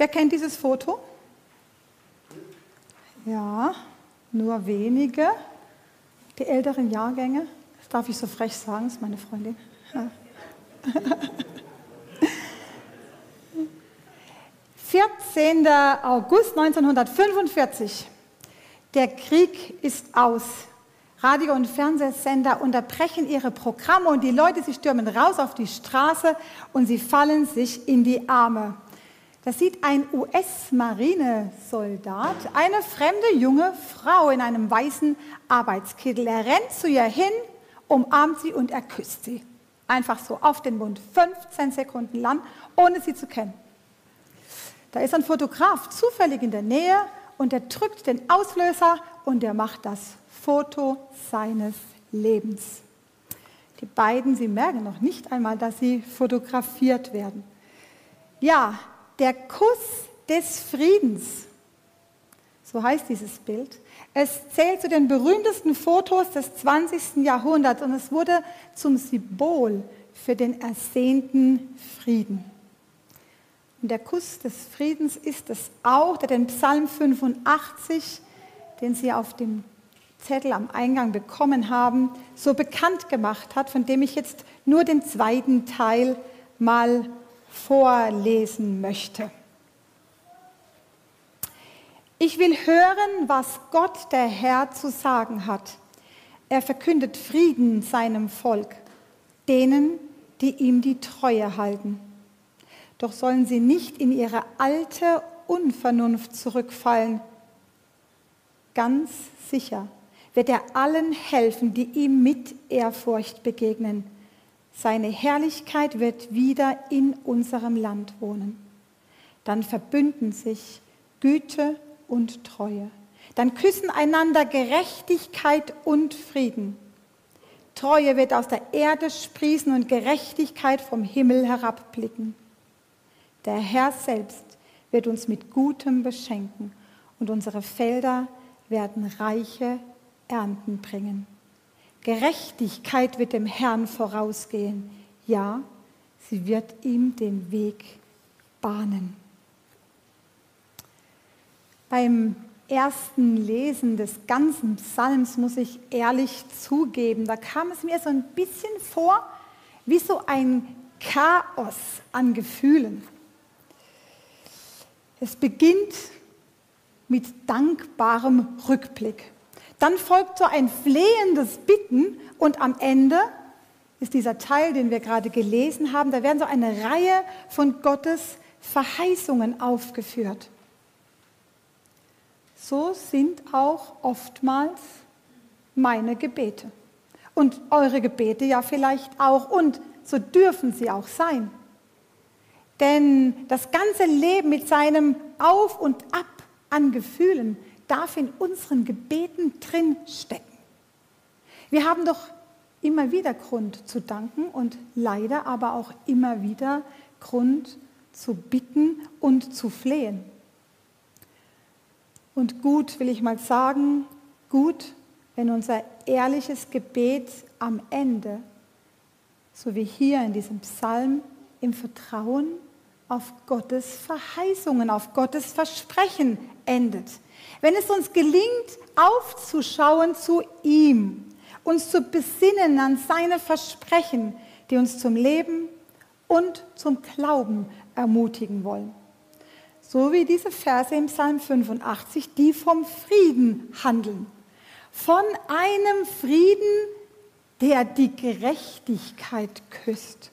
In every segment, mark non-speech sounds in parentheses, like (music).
Wer kennt dieses Foto? Ja, nur wenige. Die älteren Jahrgänge. Das darf ich so frech sagen, das ist meine Freundin. (laughs) Ja. 14. August 1945. Der Krieg ist aus. Radio- und Fernsehsender unterbrechen ihre Programme und die Leute, sie stürmen raus auf die Straße und sie fallen sich in die Arme. Da sieht ein US-Marinesoldat eine fremde junge Frau in einem weißen Arbeitskittel. Er rennt zu ihr hin, umarmt sie und er küsst sie. Einfach so auf den Mund, 15 Sekunden lang, ohne sie zu kennen. Da ist ein Fotograf zufällig in der Nähe und er drückt den Auslöser und er macht das Foto seines Lebens. Die beiden, sie merken noch nicht einmal, dass sie fotografiert werden. Ja, der Kuss des Friedens, so heißt dieses Bild. Es zählt zu den berühmtesten Fotos des 20. Jahrhunderts und es wurde zum Symbol für den ersehnten Frieden. Und der Kuss des Friedens ist es auch, der den Psalm 85, den Sie auf dem Zettel am Eingang bekommen haben, so bekannt gemacht hat, von dem ich jetzt nur den zweiten Teil mal vorlesen möchte. Ich will hören, was Gott der Herr zu sagen hat. Er verkündet Frieden seinem Volk, denen, die ihm die Treue halten. Doch sollen sie nicht in ihre alte Unvernunft zurückfallen. Ganz sicher wird er allen helfen, die ihm mit Ehrfurcht begegnen. Seine Herrlichkeit wird wieder in unserem Land wohnen. Dann verbünden sich Güte und Treue. Dann küssen einander Gerechtigkeit und Frieden. Treue wird aus der Erde sprießen und Gerechtigkeit vom Himmel herabblicken. Der Herr selbst wird uns mit Gutem beschenken und unsere Felder werden reiche Ernten bringen. Gerechtigkeit wird dem Herrn vorausgehen. Ja, sie wird ihm den Weg bahnen. Beim ersten Lesen des ganzen Psalms muss ich ehrlich zugeben, da kam es mir so ein bisschen vor wie so ein Chaos an Gefühlen. Es beginnt mit dankbarem Rückblick. Dann folgt so ein flehendes Bitten und am Ende ist dieser Teil, den wir gerade gelesen haben, da werden so eine Reihe von Gottes Verheißungen aufgeführt. So sind auch oftmals meine Gebete. Und eure Gebete ja vielleicht auch. Und so dürfen sie auch sein. Denn das ganze Leben mit seinem Auf und Ab an Gefühlen darf in unseren Gebeten drin stecken. Wir haben doch immer wieder Grund zu danken und leider aber auch immer wieder Grund zu bitten und zu flehen. Und gut will ich mal sagen, gut, wenn unser ehrliches Gebet am Ende, so wie hier in diesem Psalm, im Vertrauen auf Gottes Verheißungen, auf Gottes Versprechen endet. Wenn es uns gelingt, aufzuschauen zu ihm, uns zu besinnen an seine Versprechen, die uns zum Leben und zum Glauben ermutigen wollen. So wie diese Verse im Psalm 85, die vom Frieden handeln. Von einem Frieden, der die Gerechtigkeit küsst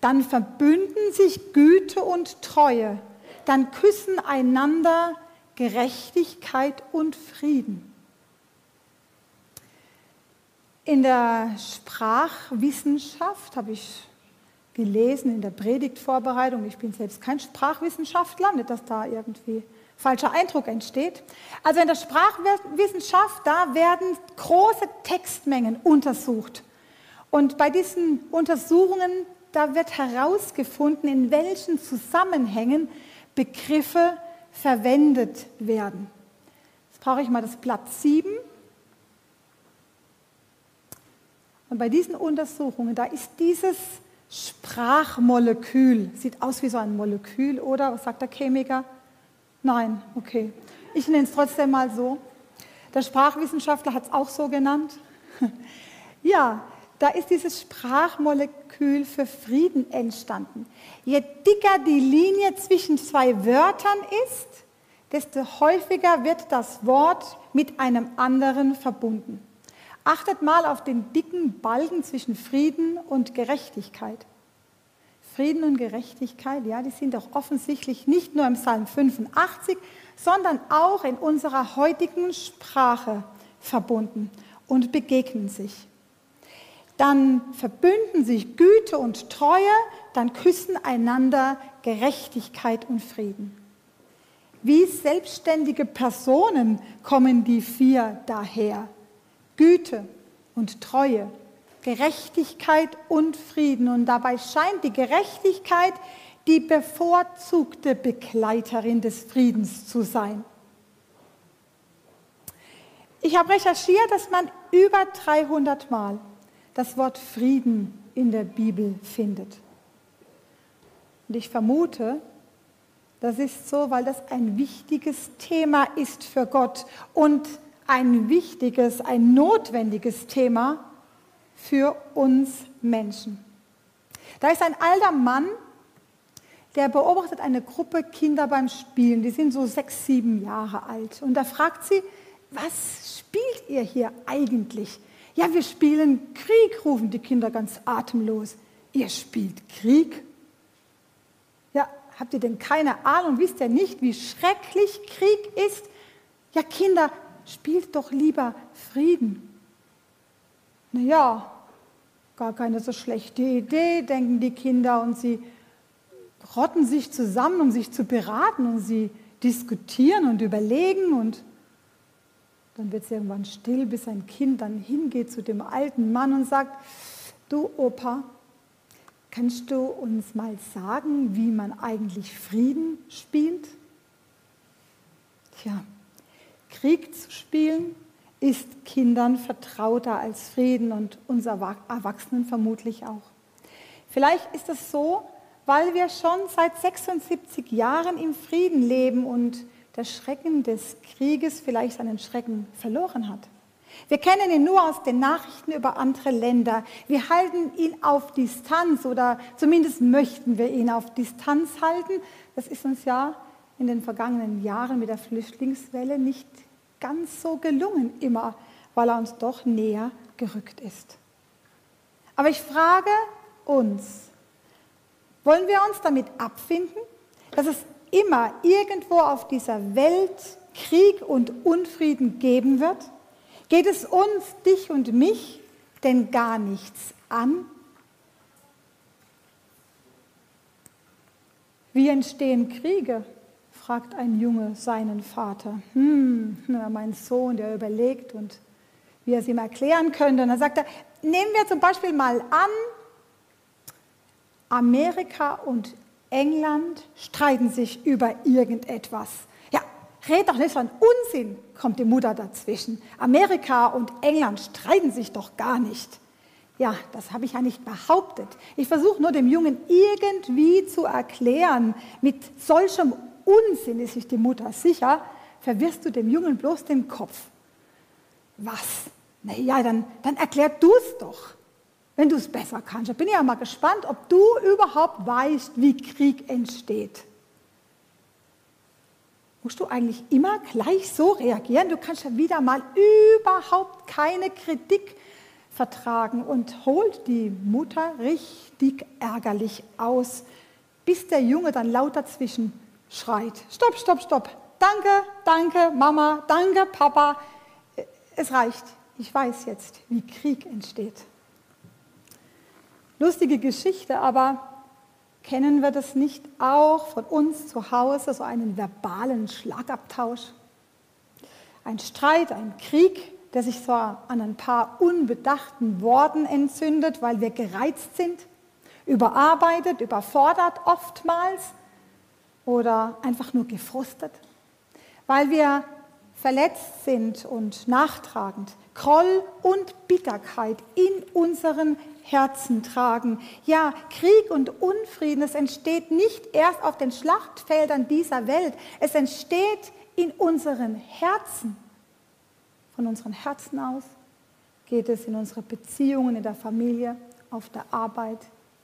dann verbünden sich Güte und Treue, dann küssen einander Gerechtigkeit und Frieden. In der Sprachwissenschaft habe ich gelesen, in der Predigtvorbereitung, ich bin selbst kein Sprachwissenschaftler, nicht, dass da irgendwie falscher Eindruck entsteht. Also in der Sprachwissenschaft, da werden große Textmengen untersucht. Und bei diesen Untersuchungen da wird herausgefunden, in welchen Zusammenhängen Begriffe verwendet werden. Jetzt brauche ich mal das Blatt 7. Und bei diesen Untersuchungen, da ist dieses Sprachmolekül. Sieht aus wie so ein Molekül, oder? Was sagt der Chemiker? Nein, okay. Ich nenne es trotzdem mal so. Der Sprachwissenschaftler hat es auch so genannt. (laughs) ja, da ist dieses Sprachmolekül für Frieden entstanden. Je dicker die Linie zwischen zwei Wörtern ist, desto häufiger wird das Wort mit einem anderen verbunden. Achtet mal auf den dicken Balken zwischen Frieden und Gerechtigkeit. Frieden und Gerechtigkeit, ja, die sind doch offensichtlich nicht nur im Psalm 85, sondern auch in unserer heutigen Sprache verbunden und begegnen sich. Dann verbünden sich Güte und Treue, dann küssen einander Gerechtigkeit und Frieden. Wie selbstständige Personen kommen die vier daher. Güte und Treue, Gerechtigkeit und Frieden. Und dabei scheint die Gerechtigkeit die bevorzugte Begleiterin des Friedens zu sein. Ich habe recherchiert, dass man über 300 Mal das Wort Frieden in der Bibel findet. Und ich vermute, das ist so, weil das ein wichtiges Thema ist für Gott und ein wichtiges, ein notwendiges Thema für uns Menschen. Da ist ein alter Mann, der beobachtet eine Gruppe Kinder beim Spielen. Die sind so sechs, sieben Jahre alt. Und da fragt sie, was spielt ihr hier eigentlich? Ja, wir spielen Krieg, rufen die Kinder ganz atemlos. Ihr spielt Krieg? Ja, habt ihr denn keine Ahnung? Wisst ihr nicht, wie schrecklich Krieg ist? Ja, Kinder, spielt doch lieber Frieden. Naja, gar keine so schlechte Idee, denken die Kinder und sie rotten sich zusammen, um sich zu beraten und sie diskutieren und überlegen und dann wird es irgendwann still, bis ein Kind dann hingeht zu dem alten Mann und sagt, du Opa, kannst du uns mal sagen, wie man eigentlich Frieden spielt? Tja, Krieg zu spielen ist Kindern vertrauter als Frieden und uns Erwachsenen vermutlich auch. Vielleicht ist es so, weil wir schon seit 76 Jahren im Frieden leben und der Schrecken des Krieges vielleicht seinen Schrecken verloren hat. Wir kennen ihn nur aus den Nachrichten über andere Länder. Wir halten ihn auf Distanz oder zumindest möchten wir ihn auf Distanz halten. Das ist uns ja in den vergangenen Jahren mit der Flüchtlingswelle nicht ganz so gelungen immer, weil er uns doch näher gerückt ist. Aber ich frage uns, wollen wir uns damit abfinden, dass es immer irgendwo auf dieser Welt Krieg und Unfrieden geben wird? Geht es uns, dich und mich denn gar nichts an? Wie entstehen Kriege? fragt ein Junge seinen Vater. Hm, mein Sohn, der überlegt und wie er es ihm erklären könnte. Und dann sagt er, nehmen wir zum Beispiel mal an, Amerika und England streiten sich über irgendetwas. Ja, red doch nicht einen Unsinn, kommt die Mutter dazwischen. Amerika und England streiten sich doch gar nicht. Ja, das habe ich ja nicht behauptet. Ich versuche nur dem Jungen irgendwie zu erklären, mit solchem Unsinn ist sich die Mutter sicher, verwirrst du dem Jungen bloß den Kopf. Was? Na ja, dann, dann erklär du es doch wenn du es besser kannst. Da bin ich ja mal gespannt, ob du überhaupt weißt, wie Krieg entsteht. Musst du eigentlich immer gleich so reagieren? Du kannst ja wieder mal überhaupt keine Kritik vertragen und holt die Mutter richtig ärgerlich aus, bis der Junge dann laut dazwischen schreit. Stopp, stopp, stopp. Danke, danke, Mama, danke, Papa. Es reicht. Ich weiß jetzt, wie Krieg entsteht. Lustige Geschichte, aber kennen wir das nicht auch von uns zu Hause, so einen verbalen Schlagabtausch? Ein Streit, ein Krieg, der sich so an ein paar unbedachten Worten entzündet, weil wir gereizt sind, überarbeitet, überfordert oftmals oder einfach nur gefrustet, weil wir verletzt sind und nachtragend Groll und Bitterkeit in unseren Herzen tragen. Ja, Krieg und Unfrieden, es entsteht nicht erst auf den Schlachtfeldern dieser Welt, es entsteht in unseren Herzen. Von unseren Herzen aus geht es in unsere Beziehungen in der Familie, auf der Arbeit,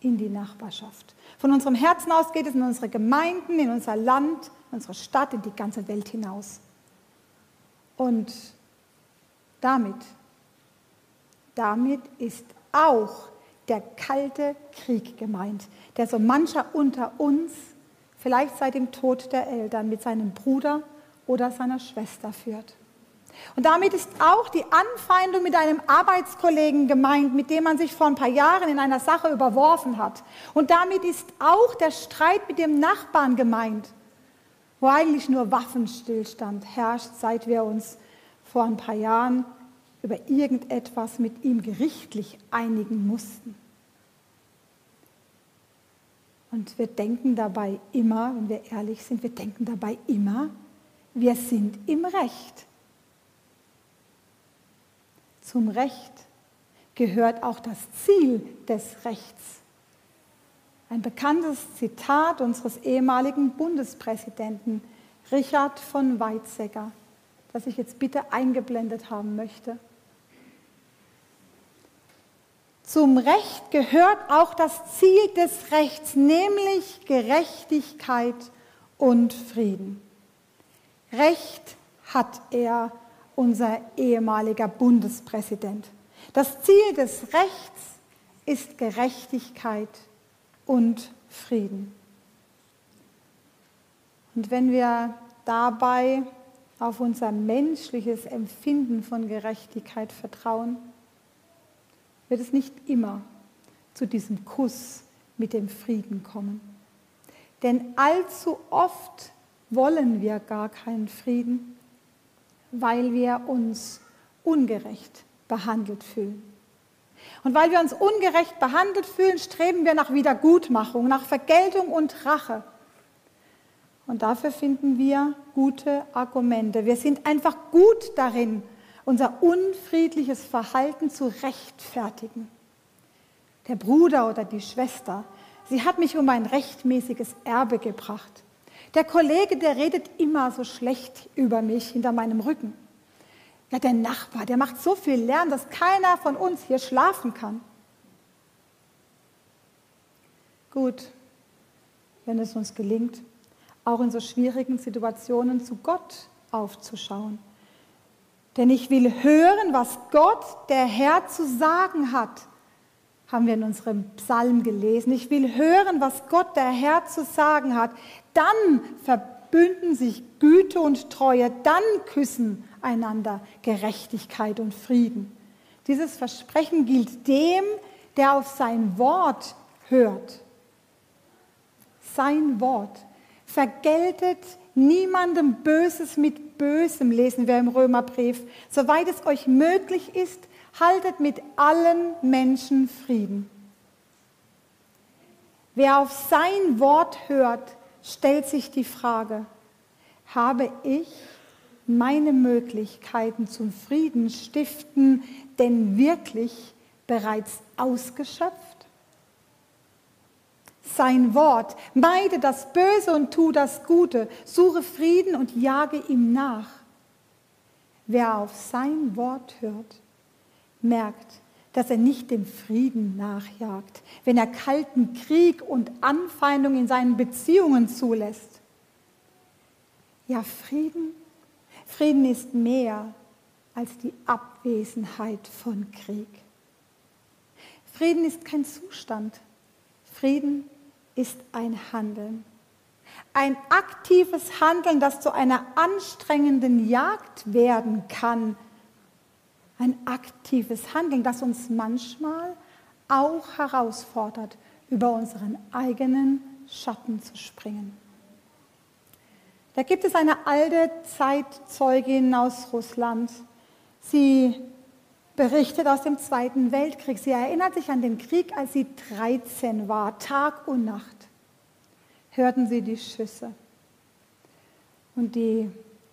in die Nachbarschaft. Von unserem Herzen aus geht es in unsere Gemeinden, in unser Land, in unsere Stadt, in die ganze Welt hinaus. Und damit, damit ist auch der kalte Krieg gemeint, der so mancher unter uns vielleicht seit dem Tod der Eltern mit seinem Bruder oder seiner Schwester führt. Und damit ist auch die Anfeindung mit einem Arbeitskollegen gemeint, mit dem man sich vor ein paar Jahren in einer Sache überworfen hat. Und damit ist auch der Streit mit dem Nachbarn gemeint, wo eigentlich nur Waffenstillstand herrscht, seit wir uns vor ein paar Jahren über irgendetwas mit ihm gerichtlich einigen mussten. Und wir denken dabei immer, wenn wir ehrlich sind, wir denken dabei immer, wir sind im Recht. Zum Recht gehört auch das Ziel des Rechts. Ein bekanntes Zitat unseres ehemaligen Bundespräsidenten Richard von Weizsäcker, das ich jetzt bitte eingeblendet haben möchte. Zum Recht gehört auch das Ziel des Rechts, nämlich Gerechtigkeit und Frieden. Recht hat er, unser ehemaliger Bundespräsident. Das Ziel des Rechts ist Gerechtigkeit und Frieden. Und wenn wir dabei auf unser menschliches Empfinden von Gerechtigkeit vertrauen, wird es nicht immer zu diesem Kuss mit dem Frieden kommen. Denn allzu oft wollen wir gar keinen Frieden, weil wir uns ungerecht behandelt fühlen. Und weil wir uns ungerecht behandelt fühlen, streben wir nach Wiedergutmachung, nach Vergeltung und Rache. Und dafür finden wir gute Argumente. Wir sind einfach gut darin, unser unfriedliches Verhalten zu rechtfertigen. Der Bruder oder die Schwester, sie hat mich um ein rechtmäßiges Erbe gebracht. Der Kollege, der redet immer so schlecht über mich hinter meinem Rücken. Ja, der Nachbar, der macht so viel Lärm, dass keiner von uns hier schlafen kann. Gut, wenn es uns gelingt, auch in so schwierigen Situationen zu Gott aufzuschauen denn ich will hören, was Gott, der Herr, zu sagen hat. Haben wir in unserem Psalm gelesen. Ich will hören, was Gott, der Herr, zu sagen hat. Dann verbünden sich Güte und Treue. Dann küssen einander Gerechtigkeit und Frieden. Dieses Versprechen gilt dem, der auf sein Wort hört. Sein Wort vergeltet niemandem Böses mit Bösem, lesen wir im Römerbrief. Soweit es euch möglich ist, haltet mit allen Menschen Frieden. Wer auf sein Wort hört, stellt sich die Frage, habe ich meine Möglichkeiten zum Frieden stiften denn wirklich bereits ausgeschöpft? Sein Wort. Meide das Böse und tu das Gute. Suche Frieden und jage ihm nach. Wer auf sein Wort hört, merkt, dass er nicht dem Frieden nachjagt, wenn er kalten Krieg und Anfeindung in seinen Beziehungen zulässt. Ja, Frieden, Frieden ist mehr als die Abwesenheit von Krieg. Frieden ist kein Zustand. Frieden ist ein Handeln. Ein aktives Handeln, das zu einer anstrengenden Jagd werden kann. Ein aktives Handeln, das uns manchmal auch herausfordert, über unseren eigenen Schatten zu springen. Da gibt es eine alte Zeitzeugin aus Russland. Sie berichtet aus dem Zweiten Weltkrieg. Sie erinnert sich an den Krieg, als sie 13 war, Tag und Nacht. Hörten sie die Schüsse. Und die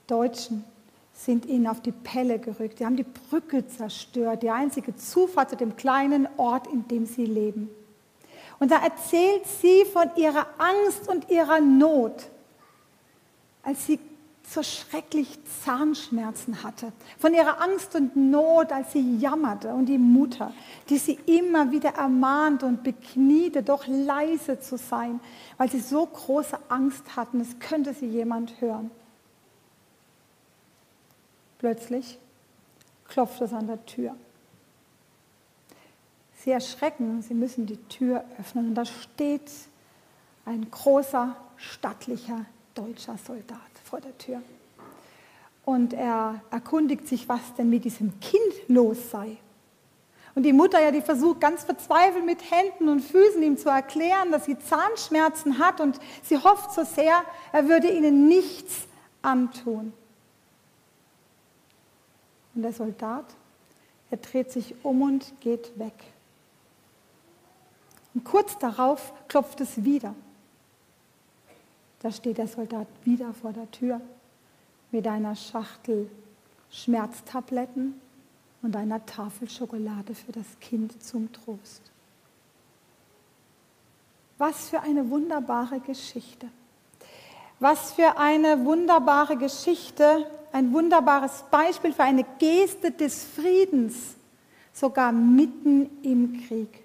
Deutschen, sind ihnen auf die Pelle gerückt. Die haben die Brücke zerstört, die einzige Zufahrt zu dem kleinen Ort, in dem sie leben. Und da erzählt sie von ihrer Angst und ihrer Not, als sie so schrecklich Zahnschmerzen hatte, von ihrer Angst und Not, als sie jammerte und die Mutter, die sie immer wieder ermahnte und bekniete, doch leise zu sein, weil sie so große Angst hatten, es könnte sie jemand hören. Plötzlich klopft es an der Tür. Sie erschrecken, sie müssen die Tür öffnen und da steht ein großer, stattlicher deutscher Soldat vor der Tür. Und er erkundigt sich, was denn mit diesem Kind los sei. Und die Mutter, ja, die versucht ganz verzweifelt mit Händen und Füßen ihm zu erklären, dass sie Zahnschmerzen hat und sie hofft so sehr, er würde ihnen nichts antun. Und der Soldat, er dreht sich um und geht weg. Und kurz darauf klopft es wieder. Da steht der Soldat wieder vor der Tür mit einer Schachtel Schmerztabletten und einer Tafel Schokolade für das Kind zum Trost. Was für eine wunderbare Geschichte. Was für eine wunderbare Geschichte, ein wunderbares Beispiel für eine Geste des Friedens, sogar mitten im Krieg.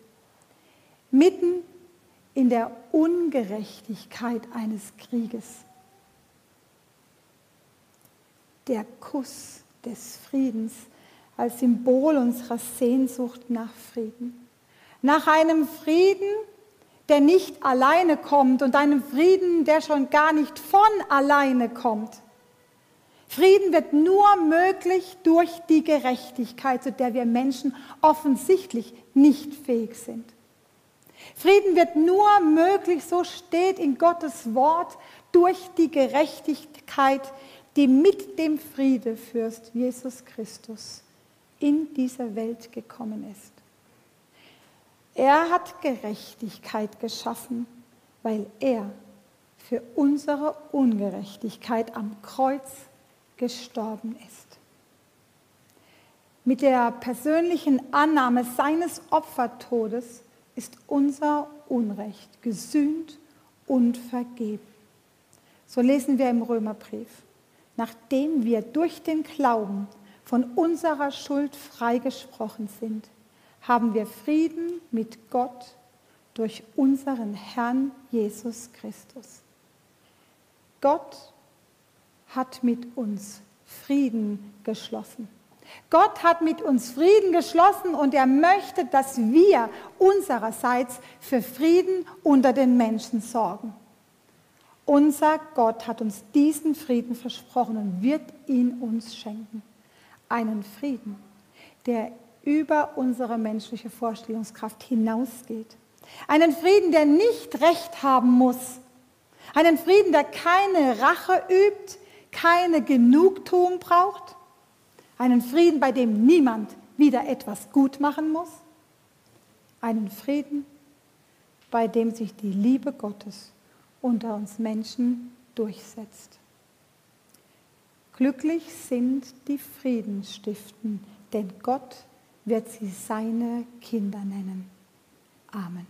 Mitten in der Ungerechtigkeit eines Krieges. Der Kuss des Friedens als Symbol unserer Sehnsucht nach Frieden. Nach einem Frieden, der nicht alleine kommt und einem Frieden, der schon gar nicht von alleine kommt. Frieden wird nur möglich durch die Gerechtigkeit, zu der wir Menschen offensichtlich nicht fähig sind. Frieden wird nur möglich, so steht in Gottes Wort, durch die Gerechtigkeit, die mit dem Friedefürst Jesus Christus in diese Welt gekommen ist. Er hat Gerechtigkeit geschaffen, weil er für unsere Ungerechtigkeit am Kreuz gestorben ist. Mit der persönlichen Annahme seines Opfertodes ist unser Unrecht gesühnt und vergeben. So lesen wir im Römerbrief. Nachdem wir durch den Glauben von unserer Schuld freigesprochen sind, haben wir Frieden mit Gott durch unseren Herrn Jesus Christus. Gott hat mit uns Frieden geschlossen. Gott hat mit uns Frieden geschlossen und er möchte, dass wir unsererseits für Frieden unter den Menschen sorgen. Unser Gott hat uns diesen Frieden versprochen und wird ihn uns schenken. Einen Frieden, der über unsere menschliche Vorstellungskraft hinausgeht. Einen Frieden, der nicht recht haben muss. Einen Frieden, der keine Rache übt, keine Genugtuung braucht einen Frieden, bei dem niemand wieder etwas gut machen muss. Einen Frieden, bei dem sich die Liebe Gottes unter uns Menschen durchsetzt. Glücklich sind die Friedensstiften, denn Gott wird sie seine Kinder nennen. Amen.